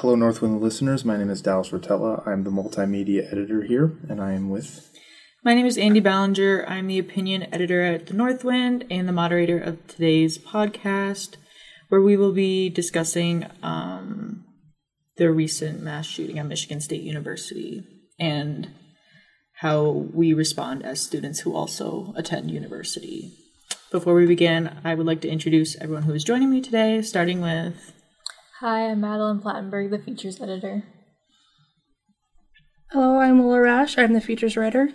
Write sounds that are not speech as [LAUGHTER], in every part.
Hello, North Wind listeners. My name is Dallas Wiertella. I'm the multimedia editor here, and I am with. My name is Andi Balenger. I'm the opinion editor at the North Wind and the moderator of today's podcast, where we will be discussing um, the recent mass shooting at Michigan State University and how we respond as students who also attend university. Before we begin, I would like to introduce everyone who is joining me today, starting with. Hi, I'm Madoline Plattenberg, the features editor. Hello, I'm Lola Rasch. I'm the features writer.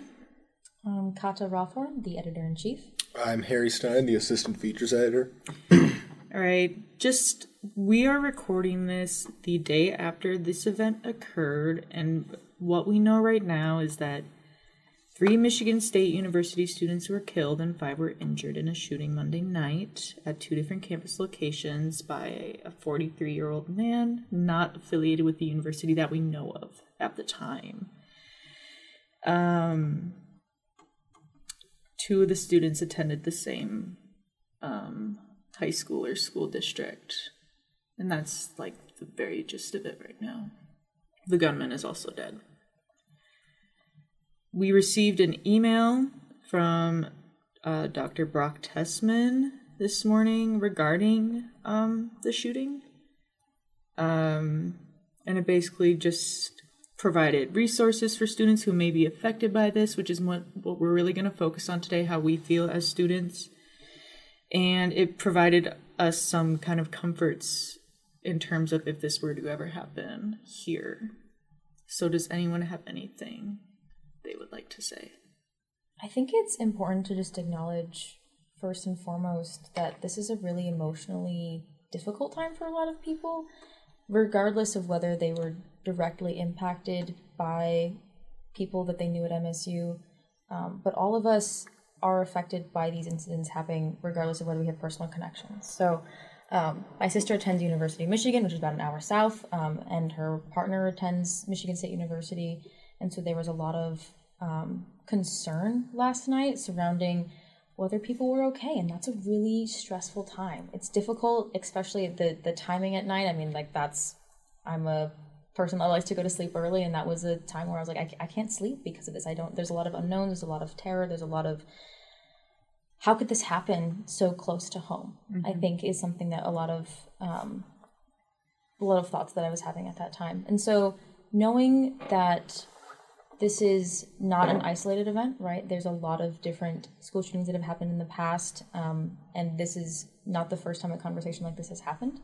I'm Kata Rothhorn, the editor in chief. I'm Harry Stine, the assistant features editor. All right, just we are recording this the day after this event occurred, and what we know right now is that three Michigan State University students were killed and five were injured in a shooting Monday night at two different campus locations by a 43 year old man not affiliated with the university that we know of at the time. Um, two of the students attended the same um, high school or school district. And that's like the very gist of it right now. The gunman is also dead. We received an email from uh, Dr. Brock Tessman this morning regarding um, the shooting. Um, and it basically just provided resources for students who may be affected by this, which is what, what we're really going to focus on today, how we feel as students. And it provided us some kind of comforts in terms of if this were to ever happen here. So, does anyone have anything they would like to say? I think it's important to just acknowledge, first and foremost, that this is a really emotionally difficult time for a lot of people, regardless of whether they were directly impacted by people that they knew at MSU. Um, but all of us are affected by these incidents happening, regardless of whether we have personal connections. So, um, my sister attends University of Michigan, which is about an hour south, um, and her partner attends Michigan State University. And so there was a lot of um, concern last night surrounding whether people were okay, and that's a really stressful time. It's difficult, especially the the timing at night. I mean, like that's I'm a person that likes to go to sleep early, and that was a time where I was like, I, I can't sleep because of this. I don't. There's a lot of unknowns. There's a lot of terror. There's a lot of how could this happen so close to home? Mm-hmm. I think is something that a lot of um, a lot of thoughts that I was having at that time, and so knowing that this is not an isolated event, right? There's a lot of different school shootings that have happened in the past, um, and this is not the first time a conversation like this has happened.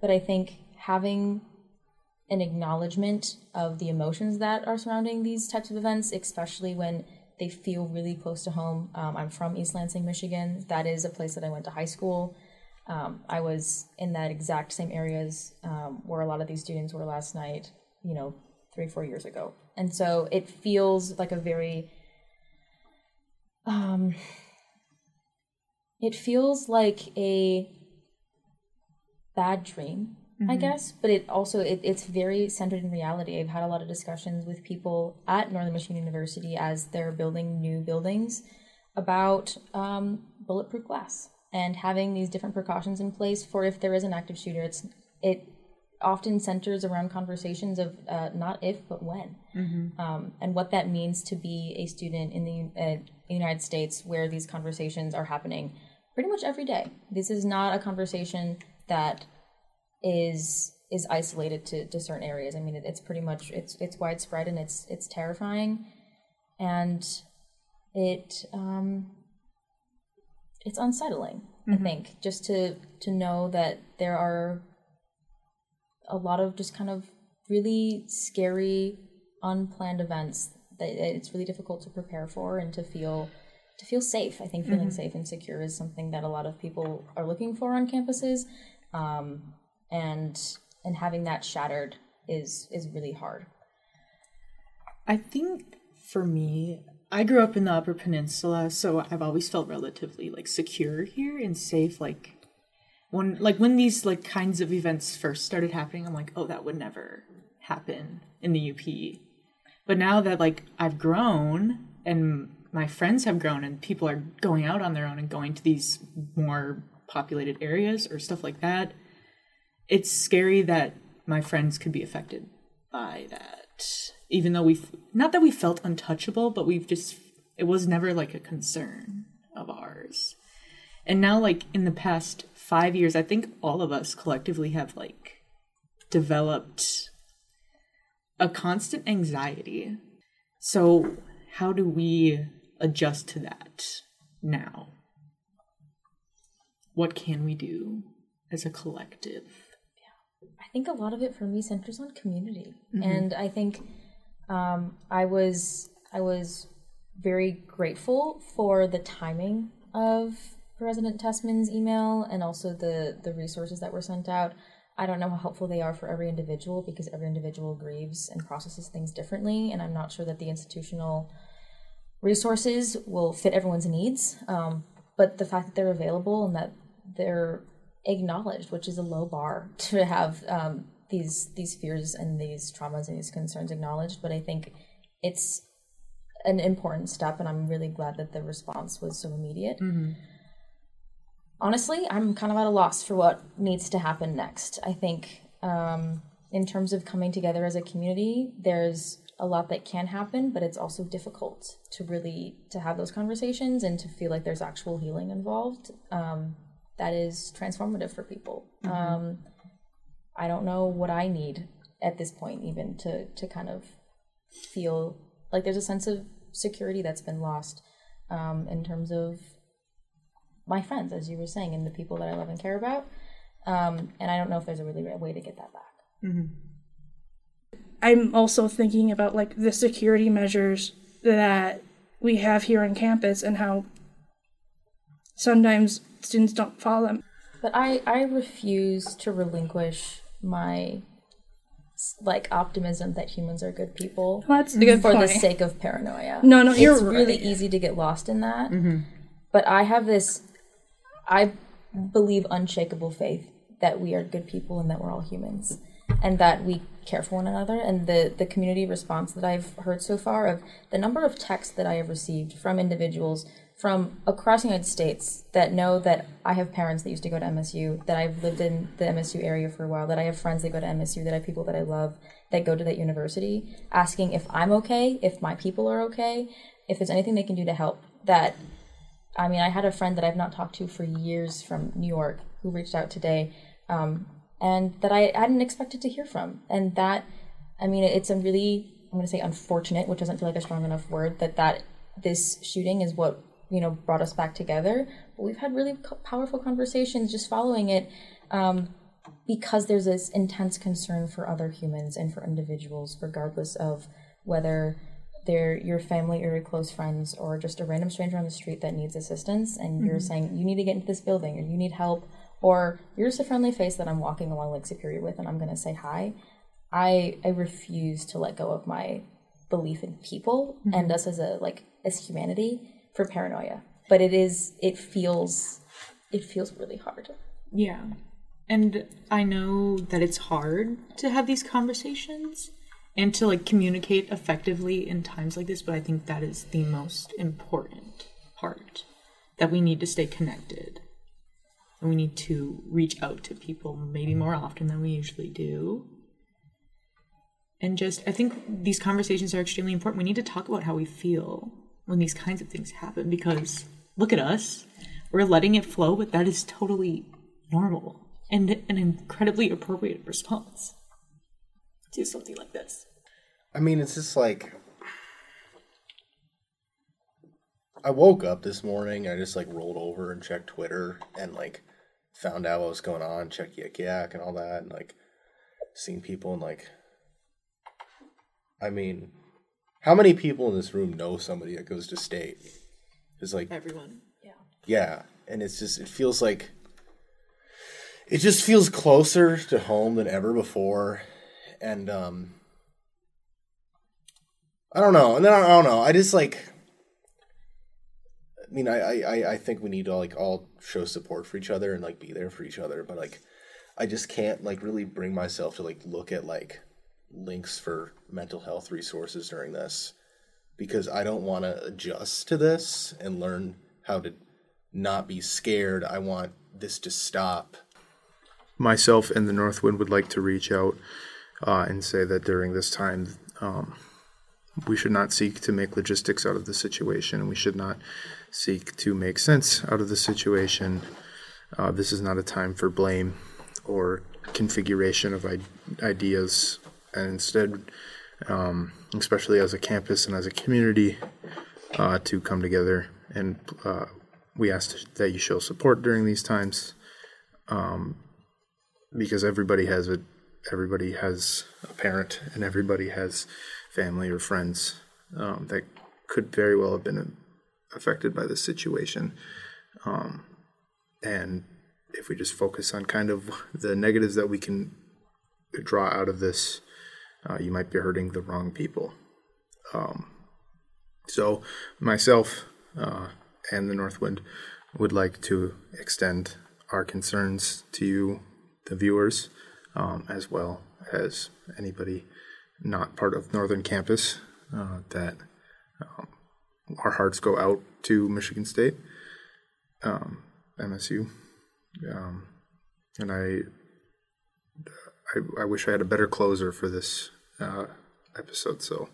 But I think having an acknowledgement of the emotions that are surrounding these types of events, especially when they feel really close to home. Um, I'm from East Lansing, Michigan. That is a place that I went to high school. Um, I was in that exact same areas um, where a lot of these students were last night, you know, three, four years ago. And so it feels like a very, um, it feels like a bad dream mm-hmm. I guess. But it also it, it's very centered in reality. I've had a lot of discussions with people at Northern Michigan University as they're building new buildings about um, bulletproof glass and having these different precautions in place for if there is an active shooter. It's it often centers around conversations of uh, not if but when, mm-hmm. um, and what that means to be a student in the uh, United States where these conversations are happening pretty much every day. This is not a conversation that is is isolated to, to certain areas. I mean, it, it's pretty much it's it's widespread and it's it's terrifying, and it um, it's unsettling. Mm-hmm. I think just to to know that there are a lot of just kind of really scary, unplanned events that it's really difficult to prepare for and to feel to feel safe. I think feeling mm-hmm. safe and secure is something that a lot of people are looking for on campuses. Um, and and having that shattered is is really hard. I think for me, I grew up in the Upper Peninsula, so I've always felt relatively like secure here and safe. Like when like when these like kinds of events first started happening, I'm like, oh, that would never happen in the UP. But now that like I've grown and my friends have grown and people are going out on their own and going to these more populated areas or stuff like that, it's scary that my friends could be affected by that. Even though we've not that we felt untouchable, but we've just, it was never like a concern of ours. And now, like in the past five years, I think all of us collectively have like developed a constant anxiety. So, how do we adjust to that now? What can we do as a collective? I think a lot of it for me centers on community, and I think um, I was I was very grateful for the timing of President Tessman's email and also the the resources that were sent out. I don't know how helpful they are for every individual because every individual grieves and processes things differently, and I'm not sure that the institutional resources will fit everyone's needs. Um, but the fact that they're available and that they're acknowledged, which is a low bar [LAUGHS] to have um, these these fears and these traumas and these concerns acknowledged. But I think it's an important step, and I'm really glad that the response was so immediate. Honestly, I'm kind of at a loss for what needs to happen next. I think um, in terms of coming together as a community, there's a lot that can happen, but it's also difficult to really to have those conversations and to feel like there's actual healing involved. Um, that is transformative for people. Um, I don't know what I need at this point, even to to kind of feel like there's a sense of security that's been lost um, in terms of my friends, as you were saying, and the people that I love and care about. Um, and I don't know if there's a really right way to get that back. I'm also thinking about like the security measures that we have here on campus and how sometimes students don't follow them. But I, I refuse to relinquish my like optimism that humans are good people Well, that's good for point. the sake of paranoia. No, no, you're it's really right. easy to get lost in that. But I have this, I believe unshakable faith that we are good people and that we're all humans and that we care for one another. And the the community response that I've heard so far of the number of texts that I have received from individuals from across the United States that know that I have parents that used to go to MSU, that I've lived in the MSU area for a while, that I have friends that go to MSU, that I have people that I love that go to that university, asking if I'm okay, if my people are okay, if there's anything they can do to help. That, I mean, I had a friend that I've not talked to for years from New York who reached out today, um, and that I hadn't expected to hear from. And that, I mean, it's a really, I'm going to say unfortunate, which doesn't feel like a strong enough word, that that this shooting is what you know brought us back together. But we've had really co- powerful conversations just following it. Um, because there's this intense concern for other humans and for individuals, regardless of whether they're your family or your close friends or just a random stranger on the street that needs assistance, and you're mm-hmm. saying you need to get into this building or you need help, or you're just a friendly face that I'm walking along Lake Superior with and I'm going to say hi. I I refuse to let go of my belief in people mm-hmm. and us as a like as humanity for paranoia. But it is it feels it feels really hard. Yeah. And I know that it's hard to have these conversations and to like communicate effectively in times like this, but I think that is the most important part that we need to stay connected. And we need to reach out to people maybe more often than we usually do. And just, I think these conversations are extremely important. We need to talk about how we feel when these kinds of things happen because look at us. We're letting it flow, but that is totally normal and an incredibly appropriate response to something like this. I mean, it's just like I woke up this morning. I just like rolled over and checked Twitter and like found out what was going on. Checked Yik Yak and all that, and like seen people and like. I mean, how many people in this room know somebody that goes to state? It's like Everyone. Yeah. Yeah, and it's just it feels like it just feels closer to home than ever before, and um, I don't know, and then I don't know. I just like, I mean, I I I- think we need to like all show support for each other and like be there for each other, but like, I just can't like really bring myself to like look at like links for mental health resources during this because I don't want to adjust to this and learn how to not be scared. I want this to stop myself and the North Wind would like to reach out uh, and say that during this time, um, we should not seek to make logistics out of the situation. And we should not seek to make sense out of the situation. Uh, this is not a time for blame or configuration of I- ideas, and instead, um, especially as a campus and as a community, uh, to come together. And uh, we ask that you show support during these times um, because everybody has a everybody has a parent and everybody has family or friends um, that could very well have been affected by this situation. Um, and if we just focus on kind of the negatives that we can draw out of this, uh, you might be hurting the wrong people. Um, so, myself uh, and the North Wind would like to extend our concerns to you, the viewers, um, as well as anybody not part of Northern Campus, uh, that um, our hearts go out to Michigan State, um, MSU, um, and I, I, I wish I had a better closer for this uh, episode. So